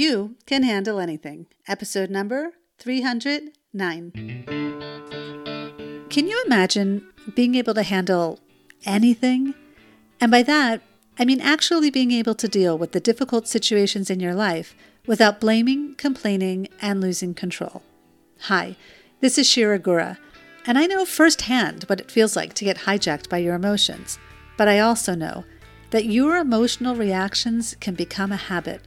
You Can Handle Anything, episode number 309. Can you imagine being able to handle anything? And by that, I mean actually being able to deal with the difficult situations in your life without blaming, complaining, and losing control. Hi, this is Shira Gura, and I know firsthand what it feels like to get hijacked by your emotions. But I also know that your emotional reactions can become a habit,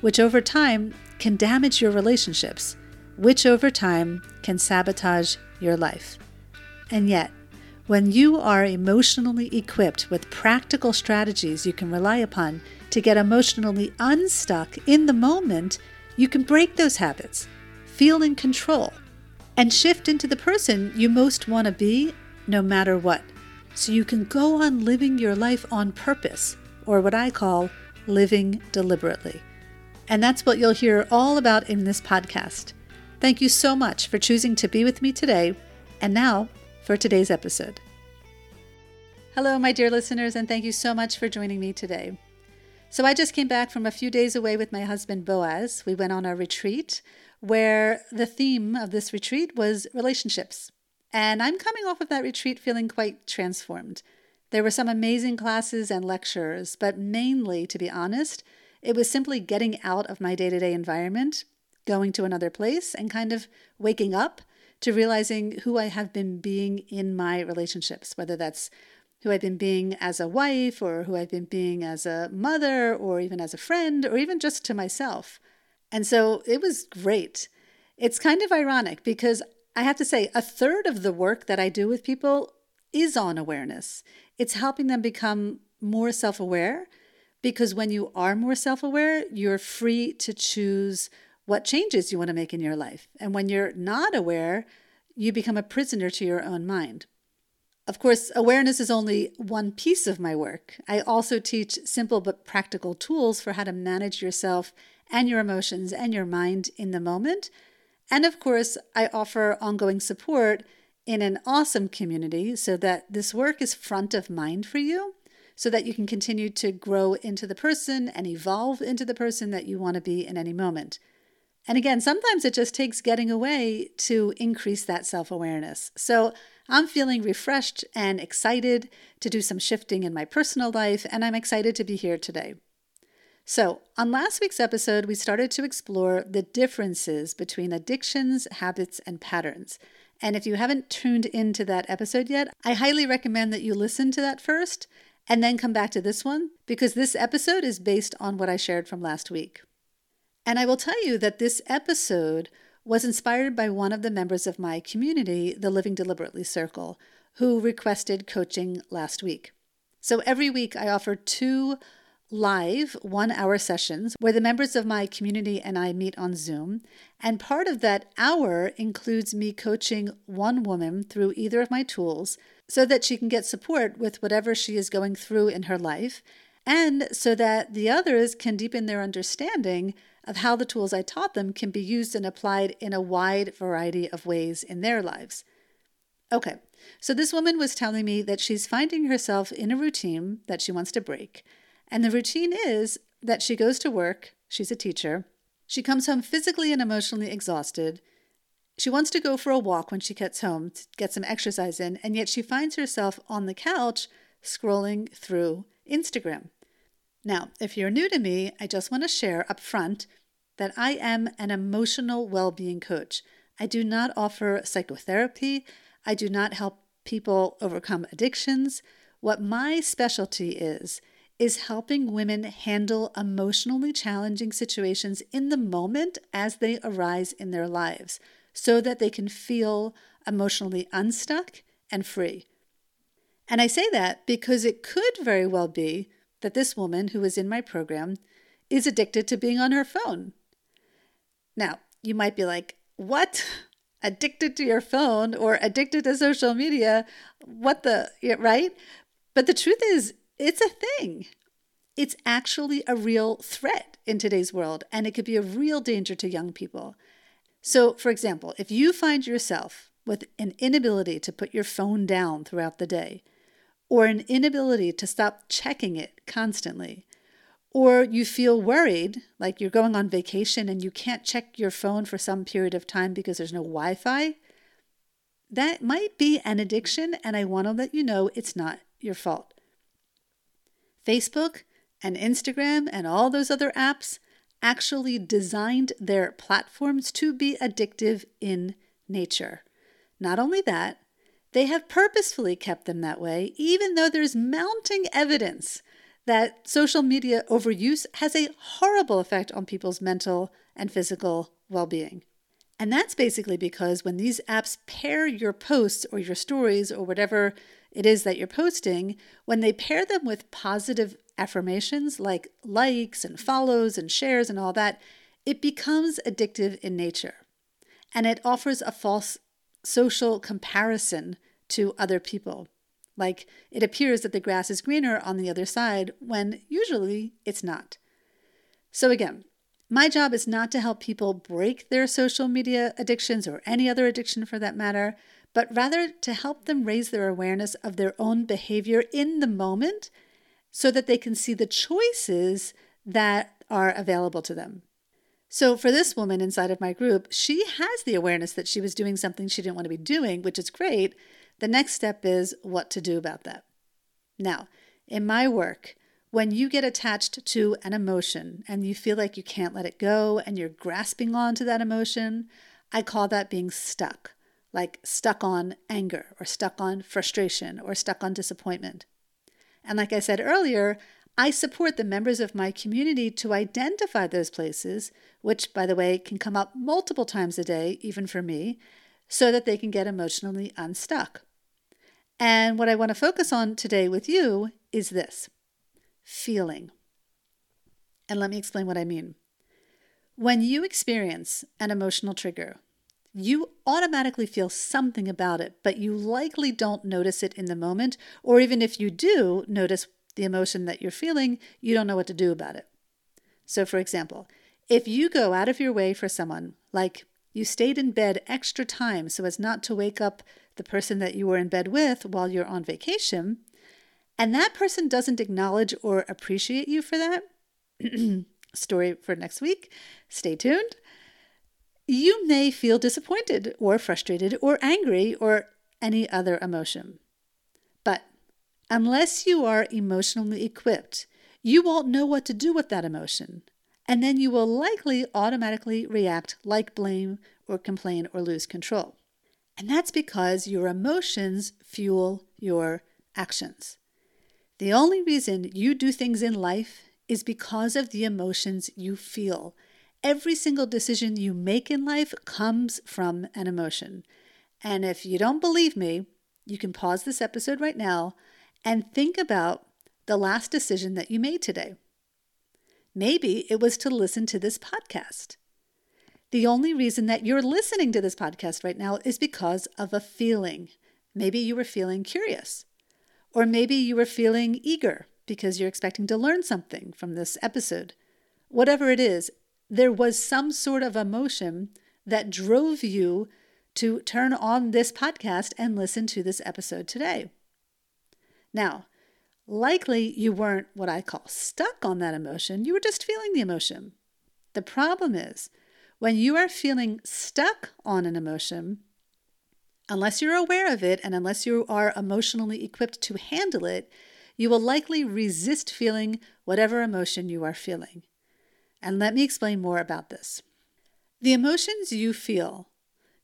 which over time can damage your relationships, which over time can sabotage your life. And yet, when you are emotionally equipped with practical strategies you can rely upon to get emotionally unstuck in the moment, you can break those habits, feel in control, and shift into the person you most want to be no matter what. So you can go on living your life on purpose, or what I call living deliberately. And that's what you'll hear all about in this podcast. Thank you so much for choosing to be with me today. And now for today's episode. Hello, my dear listeners, and thank you so much for joining me today. So, I just came back from a few days away with my husband Boaz. We went on a retreat where the theme of this retreat was relationships. And I'm coming off of that retreat feeling quite transformed. There were some amazing classes and lectures, but mainly, to be honest, it was simply getting out of my day to day environment, going to another place, and kind of waking up to realizing who I have been being in my relationships, whether that's who I've been being as a wife, or who I've been being as a mother, or even as a friend, or even just to myself. And so it was great. It's kind of ironic because I have to say, a third of the work that I do with people is on awareness. It's helping them become more self aware because when you are more self aware, you're free to choose what changes you want to make in your life. And when you're not aware, you become a prisoner to your own mind. Of course, awareness is only one piece of my work. I also teach simple but practical tools for how to manage yourself and your emotions and your mind in the moment. And of course, I offer ongoing support in an awesome community so that this work is front of mind for you, so that you can continue to grow into the person and evolve into the person that you want to be in any moment. And again, sometimes it just takes getting away to increase that self awareness. So I'm feeling refreshed and excited to do some shifting in my personal life, and I'm excited to be here today. So, on last week's episode, we started to explore the differences between addictions, habits, and patterns. And if you haven't tuned into that episode yet, I highly recommend that you listen to that first and then come back to this one because this episode is based on what I shared from last week. And I will tell you that this episode was inspired by one of the members of my community, the Living Deliberately Circle, who requested coaching last week. So every week I offer two live one hour sessions where the members of my community and I meet on Zoom. And part of that hour includes me coaching one woman through either of my tools so that she can get support with whatever she is going through in her life, and so that the others can deepen their understanding of how the tools I taught them can be used and applied in a wide variety of ways in their lives. Okay, so this woman was telling me that she's finding herself in a routine that she wants to break. And the routine is that she goes to work, she's a teacher, she comes home physically and emotionally exhausted. She wants to go for a walk when she gets home to get some exercise in, and yet she finds herself on the couch scrolling through Instagram. Now, if you're new to me, I just want to share up front that I am an emotional well being coach. I do not offer psychotherapy, I do not help people overcome addictions. What my specialty is, is helping women handle emotionally challenging situations in the moment as they arise in their lives so that they can feel emotionally unstuck and free. And I say that because it could very well be that this woman who is in my program is addicted to being on her phone. Now, you might be like, what? Addicted to your phone or addicted to social media? What the, right? But the truth is, it's a thing. It's actually a real threat in today's world, and it could be a real danger to young people. So, for example, if you find yourself with an inability to put your phone down throughout the day, or an inability to stop checking it constantly, or you feel worried, like you're going on vacation and you can't check your phone for some period of time because there's no Wi Fi, that might be an addiction, and I want to let you know it's not your fault. Facebook and Instagram and all those other apps actually designed their platforms to be addictive in nature. Not only that, they have purposefully kept them that way, even though there's mounting evidence that social media overuse has a horrible effect on people's mental and physical well being. And that's basically because when these apps pair your posts or your stories or whatever it is that you're posting, when they pair them with positive affirmations like likes and follows and shares and all that, it becomes addictive in nature. And it offers a false social comparison to other people. Like it appears that the grass is greener on the other side when usually it's not. So, again, my job is not to help people break their social media addictions or any other addiction for that matter, but rather to help them raise their awareness of their own behavior in the moment so that they can see the choices that are available to them. So, for this woman inside of my group, she has the awareness that she was doing something she didn't want to be doing, which is great. The next step is what to do about that. Now, in my work, when you get attached to an emotion and you feel like you can't let it go and you're grasping on to that emotion, I call that being stuck, like stuck on anger or stuck on frustration or stuck on disappointment. And like I said earlier, I support the members of my community to identify those places, which, by the way, can come up multiple times a day, even for me, so that they can get emotionally unstuck. And what I want to focus on today with you is this feeling. And let me explain what I mean. When you experience an emotional trigger, you automatically feel something about it, but you likely don't notice it in the moment, or even if you do notice the emotion that you're feeling, you don't know what to do about it. So, for example, if you go out of your way for someone, like you stayed in bed extra time so as not to wake up the person that you were in bed with while you're on vacation, and that person doesn't acknowledge or appreciate you for that, story for next week, stay tuned. You may feel disappointed or frustrated or angry or any other emotion. But Unless you are emotionally equipped, you won't know what to do with that emotion. And then you will likely automatically react like blame or complain or lose control. And that's because your emotions fuel your actions. The only reason you do things in life is because of the emotions you feel. Every single decision you make in life comes from an emotion. And if you don't believe me, you can pause this episode right now and think about the last decision that you made today. Maybe it was to listen to this podcast. The only reason that you're listening to this podcast right now is because of a feeling. Maybe you were feeling curious, or maybe you were feeling eager because you're expecting to learn something from this episode. Whatever it is, there was some sort of emotion that drove you to turn on this podcast and listen to this episode today. Now, likely you weren't what I call stuck on that emotion, you were just feeling the emotion. The problem is when you are feeling stuck on an emotion, unless you're aware of it and unless you are emotionally equipped to handle it, you will likely resist feeling whatever emotion you are feeling. And let me explain more about this. The emotions you feel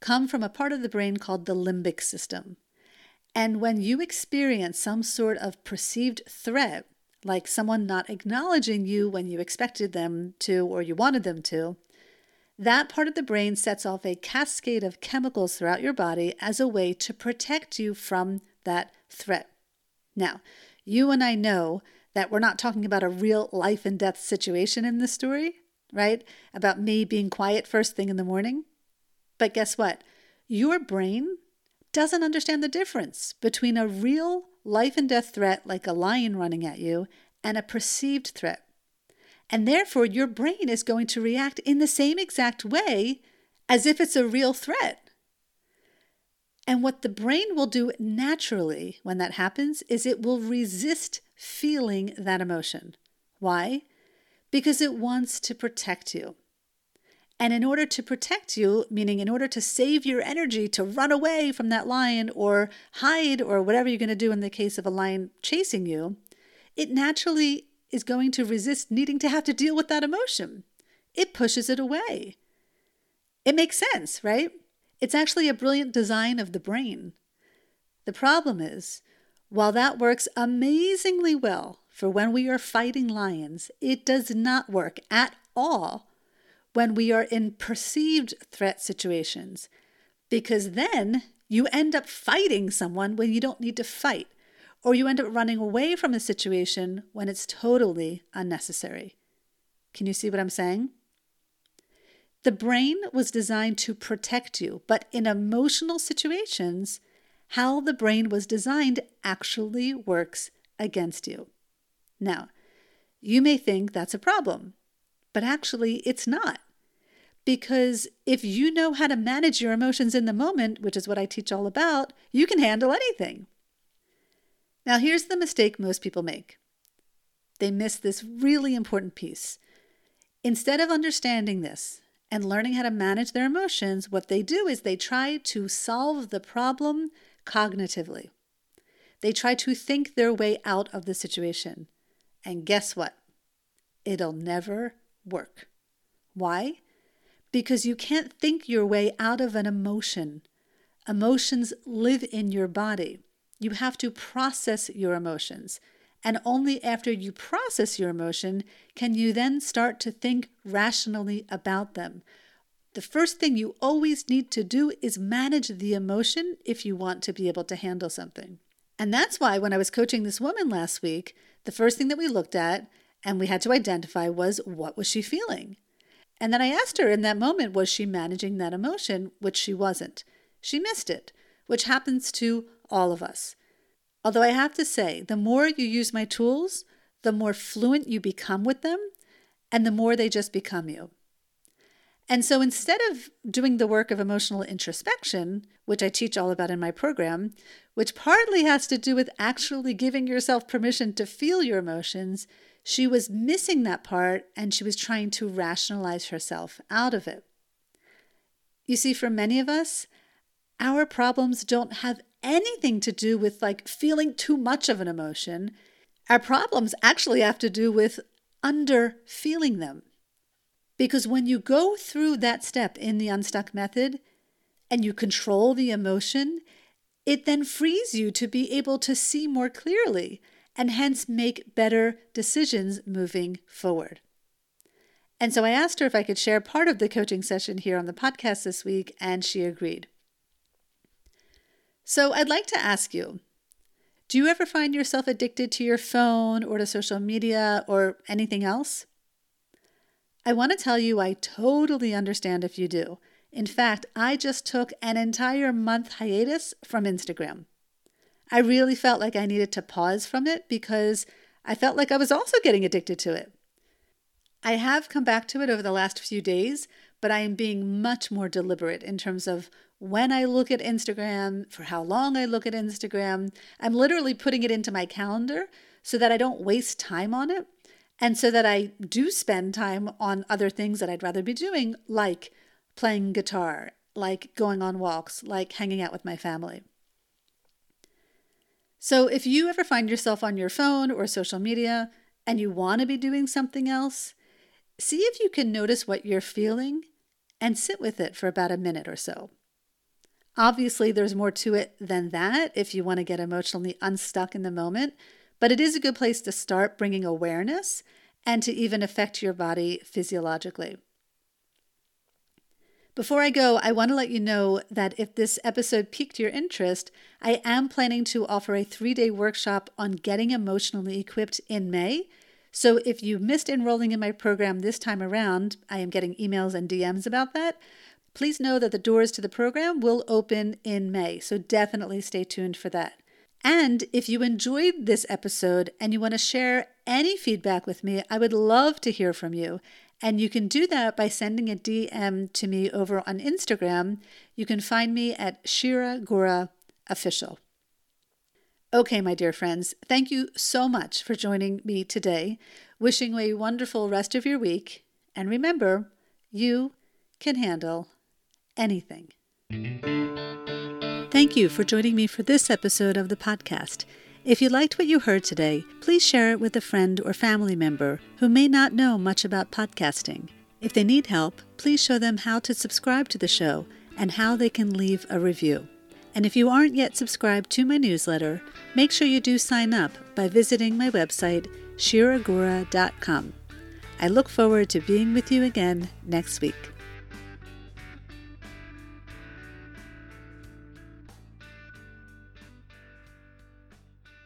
come from a part of the brain called the limbic system. And when you experience some sort of perceived threat, like someone not acknowledging you when you expected them to or you wanted them to, that part of the brain sets off a cascade of chemicals throughout your body as a way to protect you from that threat. Now, you and I know that we're not talking about a real life and death situation in this story, right? About me being quiet first thing in the morning. But guess what? Your brain doesn't understand the difference between a real life and death threat like a lion running at you and a perceived threat. And therefore, your brain is going to react in the same exact way as if it's a real threat. And what the brain will do naturally when that happens is it will resist feeling that emotion. Why? Because it wants to protect you. And in order to protect you, meaning in order to save your energy to run away from that lion or hide or whatever you're going to do in the case of a lion chasing you, it naturally is going to resist needing to have to deal with that emotion. It pushes it away. It makes sense, right? It's actually a brilliant design of the brain. The problem is, while that works amazingly well for when we are fighting lions, it does not work at all when we are in perceived threat situations, because then you end up fighting someone when you don't need to fight, or you end up running away from a situation when it's totally unnecessary. Can you see what I'm saying? The brain was designed to protect you, but in emotional situations, how the brain was designed actually works against you. Now, you may think that's a problem. But actually, it's not. Because if you know how to manage your emotions in the moment, which is what I teach all about, you can handle anything. Now, here's the mistake most people make they miss this really important piece. Instead of understanding this and learning how to manage their emotions, what they do is they try to solve the problem cognitively. They try to think their way out of the situation. And guess what? It'll never work. Why? Because you can't think your way out of an emotion. Emotions live in your body. You have to process your emotions. And only after you process your emotion can you then start to think rationally about them. The first thing you always need to do is manage the emotion if you want to be able to handle something. And that's why when I was coaching this woman last week, the first thing that we looked at and we had to identify was what was she feeling? And then I asked her in that moment, was she managing that emotion, which she wasn't. She missed it, which happens to all of us. Although I have to say, the more you use my tools, the more fluent you become with them, and the more they just become you. And so instead of doing the work of emotional introspection, which I teach all about in my program, which partly has to do with actually giving yourself permission to feel your emotions, she was missing that part and she was trying to rationalize herself out of it. You see, for many of us, our problems don't have anything to do with like feeling too much of an emotion. Our problems actually have to do with under feeling them. Because when you go through that step in the unstuck method and you control the emotion, it then frees you to be able to see more clearly and hence make better decisions moving forward. And so I asked her if I could share part of the coaching session here on the podcast this week, and she agreed. So I'd like to ask you do you ever find yourself addicted to your phone or to social media or anything else? I want to tell you I totally understand if you do. In fact, I just took an entire month hiatus from Instagram. I really felt like I needed to pause from it because I felt like I was also getting addicted to it. I have come back to it over the last few days, but I am being much more deliberate in terms of when I look at Instagram, for how long I look at Instagram. I'm literally putting it into my calendar so that I don't waste time on it and so that I do spend time on other things that I'd rather be doing, like playing guitar, like going on walks, like hanging out with my family. So if you ever find yourself on your phone or social media and you want to be doing something else, see if you can notice what you're feeling and sit with it for about a minute or so. Obviously, there's more to it than that if you want to get emotionally unstuck in the moment, but it is a good place to start bringing awareness and to even affect your body physiologically. Before I go, I want to let you know that if this episode piqued your interest, I am planning to offer a three day workshop on getting emotionally equipped in May. So if you missed enrolling in my program this time around, I am getting emails and DMs about that. Please know that the doors to the program will open in May, so definitely stay tuned for that. And if you enjoyed this episode and you want to share any feedback with me, I would love to hear from you. And you can do that by sending a DM to me over on Instagram. You can find me at Shira Gura Official. Okay, my dear friends, thank you so much for joining me today. Wishing you a wonderful rest of your week. And remember, you can handle anything. Thank you for joining me for this episode of the podcast. If you liked what you heard today, please share it with a friend or family member who may not know much about podcasting. If they need help, please show them how to subscribe to the show and how they can leave a review. And if you aren't yet subscribed to my newsletter, make sure you do sign up by visiting my website, shiragura.com. I look forward to being with you again next week.